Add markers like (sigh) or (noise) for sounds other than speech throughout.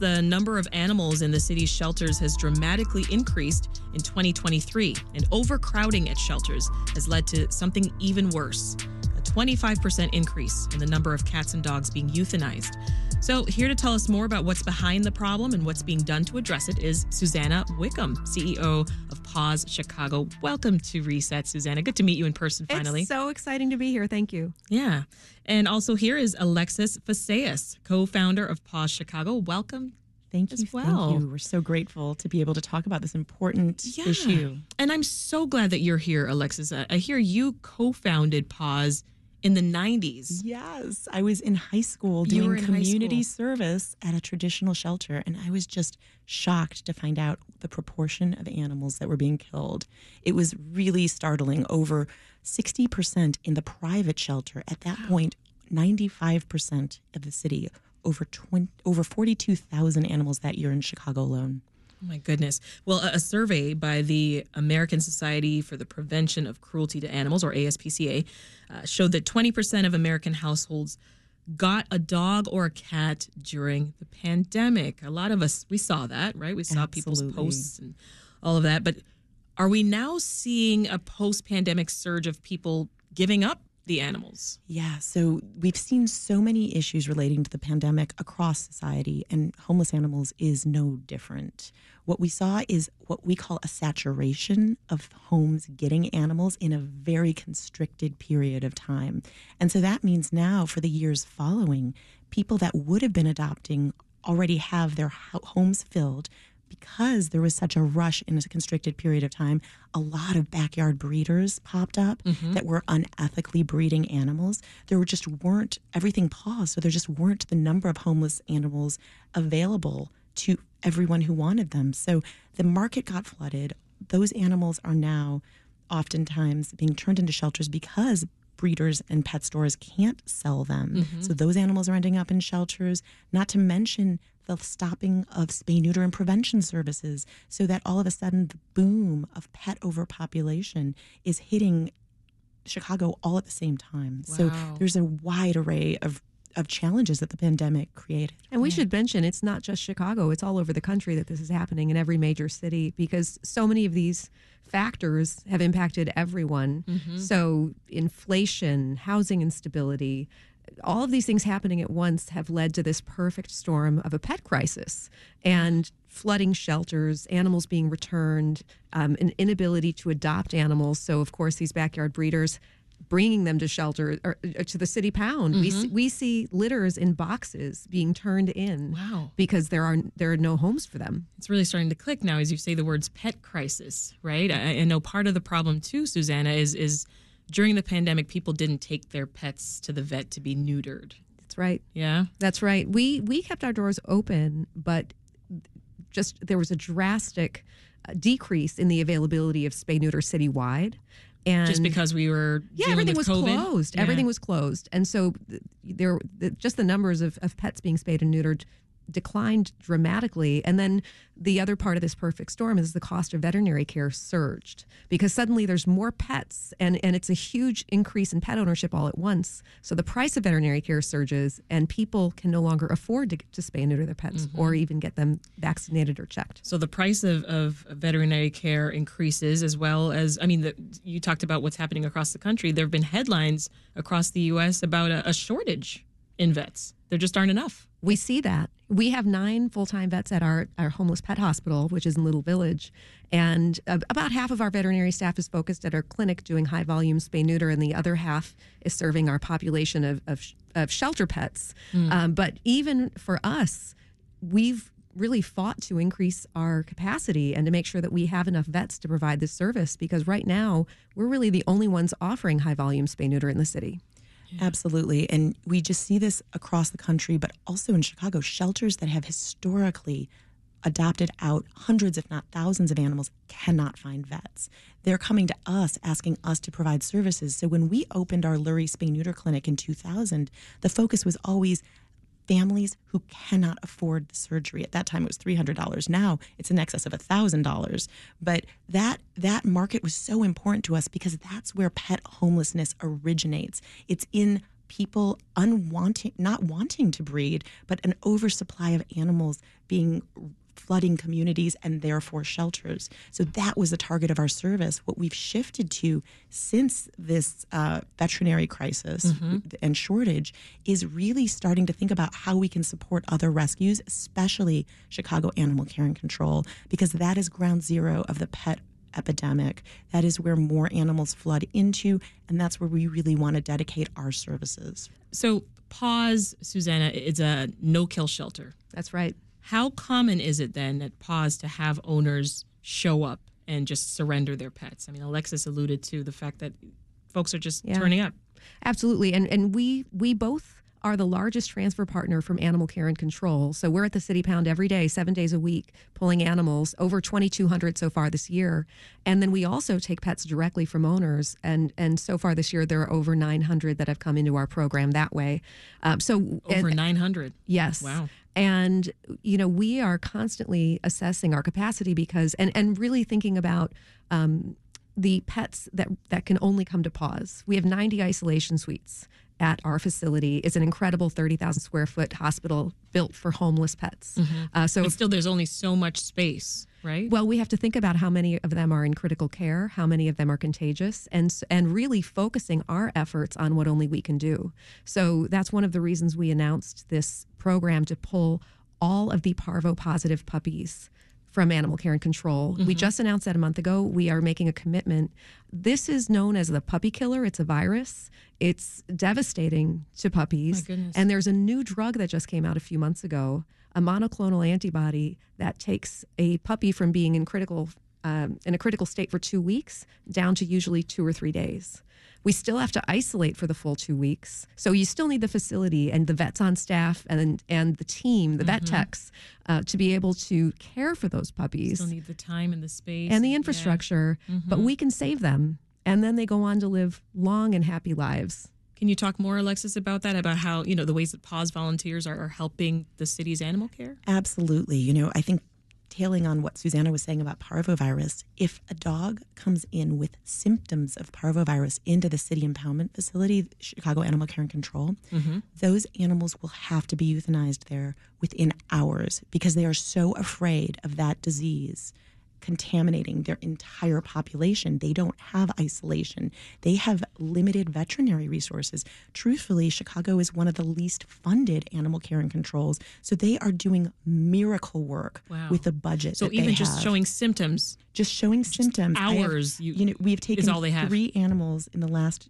The number of animals in the city's shelters has dramatically increased in 2023, and overcrowding at shelters has led to something even worse a 25% increase in the number of cats and dogs being euthanized. So, here to tell us more about what's behind the problem and what's being done to address it is Susanna Wickham, CEO of Paws Chicago. Welcome to Reset, Susanna. Good to meet you in person finally. It's so exciting to be here. Thank you. Yeah. And also here is Alexis Fasseas, co founder of Paws Chicago. Welcome. Thank you. As well. Thank you. We're so grateful to be able to talk about this important Yeah. issue. And I'm so glad that you're here, Alexis. I I hear you co founded Paws in the 90s. Yes, I was in high school doing community school. service at a traditional shelter, and I was just shocked to find out the proportion of animals that were being killed. It was really startling. Over 60% in the private shelter. At that point, 95% of the city. Over 20, over 42,000 animals that year in Chicago alone. Oh my goodness. Well, a, a survey by the American Society for the Prevention of Cruelty to Animals, or ASPCA, uh, showed that 20% of American households got a dog or a cat during the pandemic. A lot of us, we saw that, right? We saw people's posts and all of that. But are we now seeing a post pandemic surge of people giving up the animals? Yeah, so we've seen so many issues relating to the pandemic across society, and homeless animals is no different. What we saw is what we call a saturation of homes getting animals in a very constricted period of time. And so that means now, for the years following, people that would have been adopting already have their homes filled because there was such a rush in a constricted period of time, a lot of backyard breeders popped up mm-hmm. that were unethically breeding animals. There were just weren't everything paused, so there just weren't the number of homeless animals available to everyone who wanted them. So the market got flooded. Those animals are now oftentimes being turned into shelters because breeders and pet stores can't sell them. Mm-hmm. So those animals are ending up in shelters, not to mention the stopping of spay, neuter, and prevention services, so that all of a sudden the boom of pet overpopulation is hitting Chicago all at the same time. So there's a wide array of, of challenges that the pandemic created. And we should mention it's not just Chicago, it's all over the country that this is happening in every major city because so many of these factors have impacted everyone. Mm-hmm. So, inflation, housing instability, all of these things happening at once have led to this perfect storm of a pet crisis and flooding shelters, animals being returned, um, an inability to adopt animals. So, of course, these backyard breeders bringing them to shelter or uh, to the city pound. We see, we see litters in boxes being turned in. Wow. Because there are there are no homes for them. It's really starting to click now as you say the words pet crisis, right? I, I know part of the problem too, Susanna, is is during the pandemic, people didn't take their pets to the vet to be neutered. That's right. Yeah. That's right. We we kept our doors open, but just there was a drastic uh, decrease in the availability of spay neuter citywide. And Just because we were yeah, everything was COVID. closed. Yeah. Everything was closed, and so there, the, just the numbers of, of pets being spayed and neutered declined dramatically. And then the other part of this perfect storm is the cost of veterinary care surged because suddenly there's more pets, and and it's a huge increase in pet ownership all at once. So the price of veterinary care surges, and people can no longer afford to, to spay and neuter their pets Mm-hmm. or even get them vaccinated or checked. So the price of, of veterinary care increases as well as I mean, the, you talked about what's happening across the country. There have been headlines across the U.S. about a, a shortage in vets. There just aren't enough. We see that. We have nine full time vets at our, our homeless pet hospital, which is in Little Village. And uh, about half of our veterinary staff is focused at our clinic doing high volume spay neuter, and the other half is serving our population of, of, of shelter pets. Um, but even for us, we've really fought to increase our capacity and to make sure that we have enough vets to provide this service because right now we're really the only ones offering high volume spay neuter in the city. Absolutely. And we just see this across the country, but also in Chicago. Shelters that have historically adopted out hundreds, if not thousands, of animals cannot find vets. They're coming to us asking us to provide services. So when we opened our Lurie Spay Neuter Clinic in 2000, the focus was always families who cannot afford the surgery. At that time, it was three hundred dollars. Now it's in excess of thousand dollars. But that that market was so important to us because that's where pet homelessness originates. It's in people unwanting, not wanting to breed, but an oversupply of animals being flooding communities and therefore shelters. So that was the target of our service. What we've shifted to since this uh, veterinary crisis mm-hmm. and shortage is really starting to think about how we can support other rescues, especially Chicago Animal Care and Control, because that is ground zero of the pet epidemic. That is where more animals flood into, and that's where we really want to dedicate our services. So, Paws, Susanna, it's a no kill shelter. That's right. How common is it then at Paws to have owners show up and just surrender their pets? I mean, Alexis alluded to the fact that folks are just yeah. turning up. Absolutely, and and we we both are the largest transfer partner from Animal Care and Control. So we're at the City Pound every day, seven days a week, pulling animals, over 2,200 so far this year. And then we also take pets directly from owners. And, and so far this year, there are over 900 that have come into our program that way. Um, so Over 900? Yes. Wow. And, you know, we are constantly assessing our capacity because, and, and really thinking about, um, the pets that that can only come to Paws. We have 90 isolation suites at our facility is an incredible 30,000 square foot hospital built for homeless pets. Mm-hmm. Uh, so still, there's only so much space, right? Well, we have to think about how many of them are in critical care, how many of them are contagious, and and really focusing our efforts on what only we can do. So that's one of the reasons we announced this program to pull all of the parvo positive puppies from Animal Care and Control. Mm-hmm. We just announced that a month ago. We are making a commitment. This is known as the puppy killer. It's a virus. It's devastating to puppies. And there's a new drug that just came out a few months ago, a monoclonal antibody that takes a puppy from being in critical um, in a critical state for two weeks down to usually two or three days. We still have to isolate for the full two weeks. So you still need the facility and the vets on staff and and the team, the mm-hmm. vet techs, uh, to be able to care for those puppies. You still need the time and the space and the infrastructure, yeah. mm-hmm. but we can save them, and then they go on to live long and happy lives. Can you talk more, Alexis, about that? About how you know the ways that Paws volunteers are, are helping the city's animal care? Absolutely. You know, I think tailing on what Susanna was saying about parvovirus, if a dog comes in with symptoms of parvovirus into the city impoundment facility, Chicago Animal Care and Control, mm-hmm. those animals will have to be euthanized there within hours because they are so afraid of that disease contaminating their entire population. They don't have isolation. They have limited veterinary resources. Truthfully, Chicago is one of the least funded animal care and controls. So they are doing miracle work wow. with the budget. So even just have. showing symptoms. Just showing just symptoms. Hours. Have, you, you, know, we've taken three animals in the last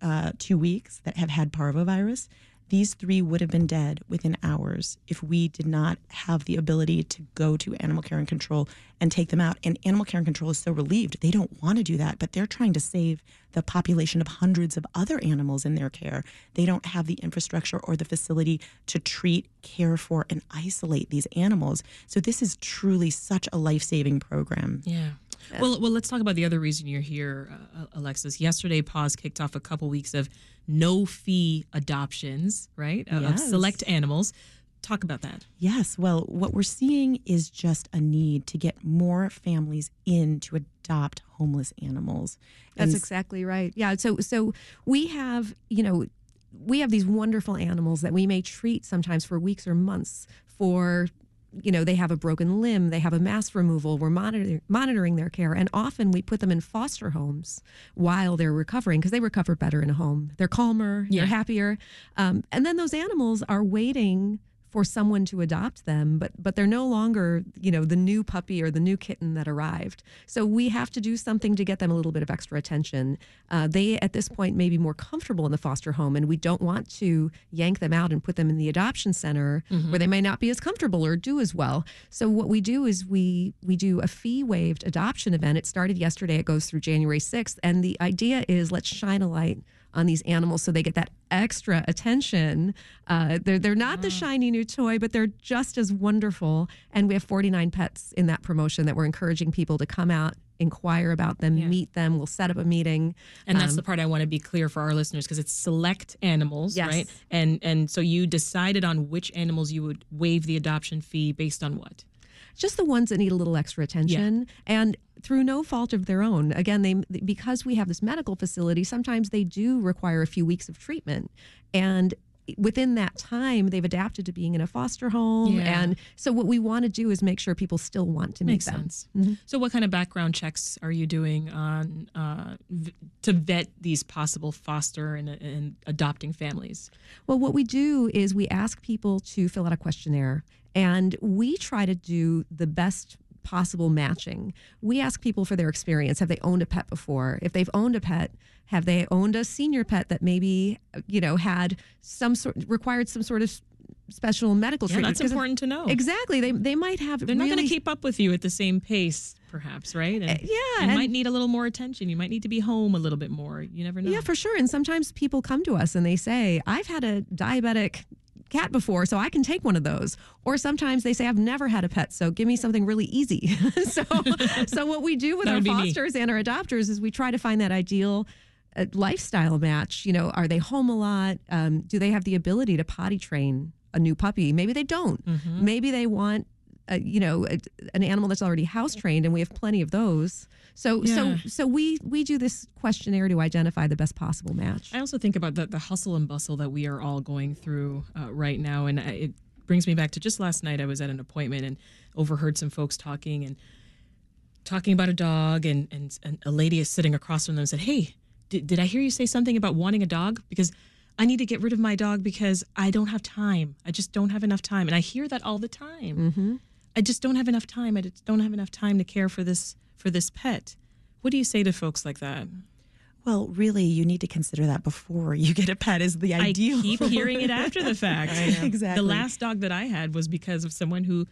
uh, two weeks that have had parvovirus these three would have been dead within hours if we did not have the ability to go to animal care and control and take them out. And animal care and control is so relieved. They don't want to do that, but they're trying to save the population of hundreds of other animals in their care. They don't have the infrastructure or the facility to treat, care for, and isolate these animals. So this is truly such a life saving program. Yeah. Well, well, let's talk about the other reason you're here, uh, Alexis. Yesterday, Paws kicked off a couple weeks of no fee adoptions, right, yes. of select animals. Talk about that. Yes. Well, what we're seeing is just a need to get more families in to adopt homeless animals. That's and exactly right. Yeah. So, so we have, you know, we have these wonderful animals that we may treat sometimes for weeks or months for you know they have a broken limb they have a mass removal we're monitoring monitoring their care and often we put them in foster homes while they're recovering because they recover better in a home they're calmer yeah. they're happier um, and then those animals are waiting for someone to adopt them but but they're no longer you know the new puppy or the new kitten that arrived. So we have to do something to get them a little bit of extra attention. Uh, they at this point may be more comfortable in the foster home and we don't want to yank them out and put them in the adoption center mm-hmm. where they may not be as comfortable or do as well. So what we do is we we do a fee waived adoption event. It started yesterday. It goes through january 6th and the idea is let's shine a light on these animals so they get that extra attention. Uh, they're they're not the shiny new toy, but they're just as wonderful. And we have 49 pets in that promotion that we're encouraging people to come out. Inquire about them, yeah. meet them. We'll set up a meeting, and that's um, the part I want to be clear for our listeners because it's select animals, yes. right? And and so you decided on which animals you would waive the adoption fee based on what? Just the ones that need a little extra attention and through no fault of their own. Again, they because we have this medical facility, sometimes they do require a few weeks of treatment. And within that time they've adapted to being in a foster home Yeah. and so what we want to do is make sure people still want to meet Makes them sense. So, what kind of background checks are you doing on uh, v- to vet these possible foster and, and adopting families? Well, what we do is we ask people to fill out a questionnaire and we try to do the best possible matching. We ask people for their experience. Have they owned a pet before? If they've owned a pet, have they owned a senior pet that maybe, you know, had some sort required some sort of special medical Yeah, treatment? that's important to know. Exactly. They they might have They're not going to keep up with you at the same pace, perhaps, right? And Uh, yeah, you and- might need a little more attention. You might need to be home a little bit more. You never know. Yeah, for sure. And sometimes people come to us and they say, I've had a diabetic cat before, so I can take one of those. Or sometimes they say, I've never had a pet, so give me something really easy. (laughs) so, so what we do with our be me. fosters and our adopters is we try to find that ideal uh, lifestyle match. You know, are they home a lot? Um, do they have the ability to potty train a new puppy? Maybe they don't. Mm-hmm. Maybe they want. Uh, you know, a, an animal that's already house trained, and we have plenty of those. So, so, Yeah. so we we do this questionnaire to identify the best possible match. I also think about the, the hustle and bustle that we are all going through uh, right now. And I- it brings me back to just last night. I was at an appointment and overheard some folks talking and talking about a dog. And, and, and a lady is sitting across from them and said, Hey, did, did I hear you say something about wanting a dog? Because I need to get rid of my dog because I don't have time. I just don't have enough time. And I hear that all the time. Mm-hmm. I just don't have enough time. I just don't have enough time to care for this for this pet. What do you say to folks like that? Well, really, you need to consider that before you get a pet is the ideal. I keep hearing it after the fact. (laughs) Exactly. The last dog that I had was because of someone who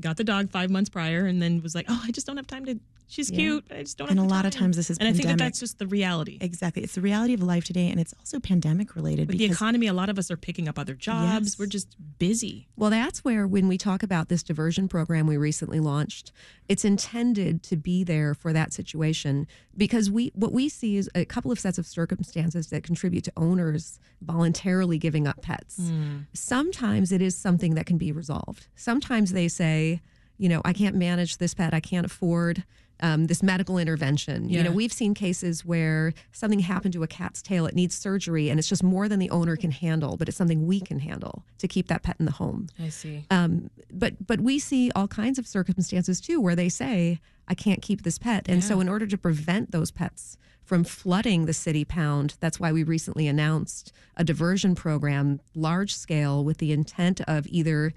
got the dog five months prior and then was like, "Oh, I just don't have time to. She's cute. I just don't." And a lot of times this is and I think that that's just the reality. Exactly. It's the reality of life today, and it's also pandemic related. With the economy, a lot of us are picking up other jobs. Yes. We're just busy. Well, that's where when we talk about this diversion program we recently launched, it's intended to be there for that situation because we what we see is a couple of sets of circumstances that contribute to owners voluntarily giving up pets. Hmm. Sometimes it is something that can be resolved. Sometimes they say, you know, I can't manage this pet. I can't afford um, this medical intervention. You know, we've seen cases where something happened to a cat's tail. It needs surgery, and it's just more than the owner can handle, but it's something we can handle to keep that pet in the home. I see. Um, but but we see all kinds of circumstances too where they say I can't keep this pet, and so in order to prevent those pets from flooding the city pound, that's why we recently announced a diversion program, large scale, with the intent of either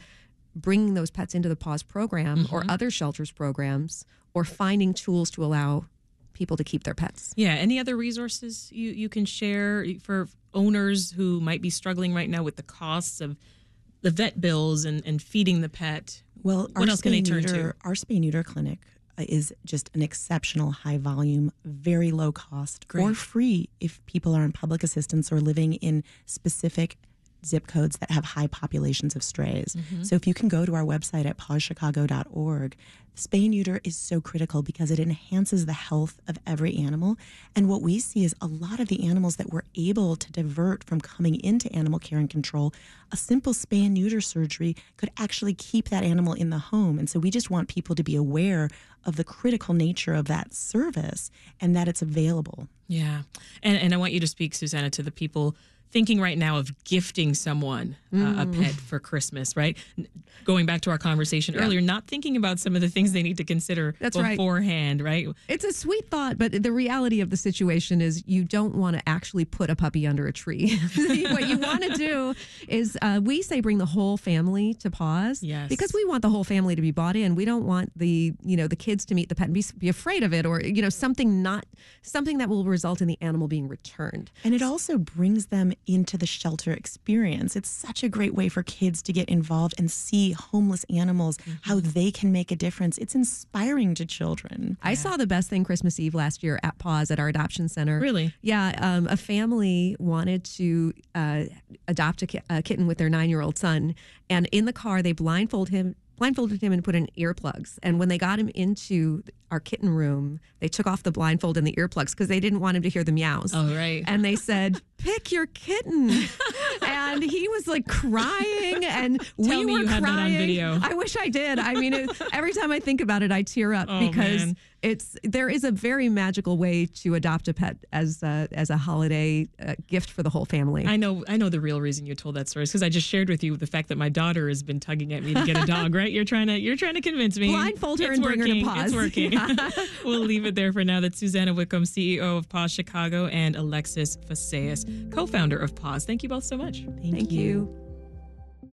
bringing those pets into the Paws program or other shelters programs, or finding tools to allow people to keep their pets. Yeah. Any other resources you, you can share for owners who might be struggling right now with the costs of the vet bills and, and feeding the pet? Well, What else can they turn to? neuter, Our spay neuter clinic uh, is just an exceptional high volume, very low cost, or free if people are on public assistance or living in specific zip codes that have high populations of strays. Mm-hmm. So if you can go to our website at pawschicago.org, spay neuter is so critical because it enhances the health of every animal. And what we see is a lot of the animals that we're able to divert from coming into animal care and control, a simple spay and neuter surgery could actually keep that animal in the home. And so we just want people to be aware of the critical nature of that service and that it's available. Yeah. And, and I want you to speak, Susanna, to the people thinking right now of gifting someone uh, a Mm. pet for Christmas, right? Going back to our conversation earlier, not thinking about some of the things they need to consider That's right. beforehand, right? It's a sweet thought, but the reality of the situation is you don't want to actually put a puppy under a tree. (laughs) what you want to do is uh, we say bring the whole family to Paws Yes. because we want the whole family to be bought in. We don't want the you know the kids to meet the pet and be, be afraid of it or you know something not something that will result in the animal being returned. And it also brings them into the shelter experience. It's such a great way for kids to get involved and see homeless animals, how they can make a difference. It's inspiring to children. I saw the best thing Christmas Eve last year at Paws at our adoption center. Really? Yeah, um, a family wanted to uh, adopt a, ki- a kitten with their nine-year-old son, and in the car they blindfold him, blindfolded him, and put in earplugs. And when they got him into our kitten room, they took off the blindfold and the earplugs because they didn't want him to hear the meows. Oh, right. And they said, (laughs) pick your kitten. (laughs) and he was like crying and Tell we me were you had that on crying. video. I wish I did. I mean, it, every time I think about it, I tear up Oh, because man. it's there is a very magical way to adopt a pet as a, as a holiday uh, gift for the whole family. I know, I know the real reason you told that story is because I just shared with you the fact that my daughter has been tugging at me to get a dog. (laughs) Right? You're trying to, you're trying to convince me. Blindfold her It's and bring her to working. Paws. It's working. (laughs) we'll leave it there for now. That's Susanna Wickham, CEO of Paws Chicago, and Alexis Fasseas, co-founder of Paws. Thank you both so much. Thank, Thank you.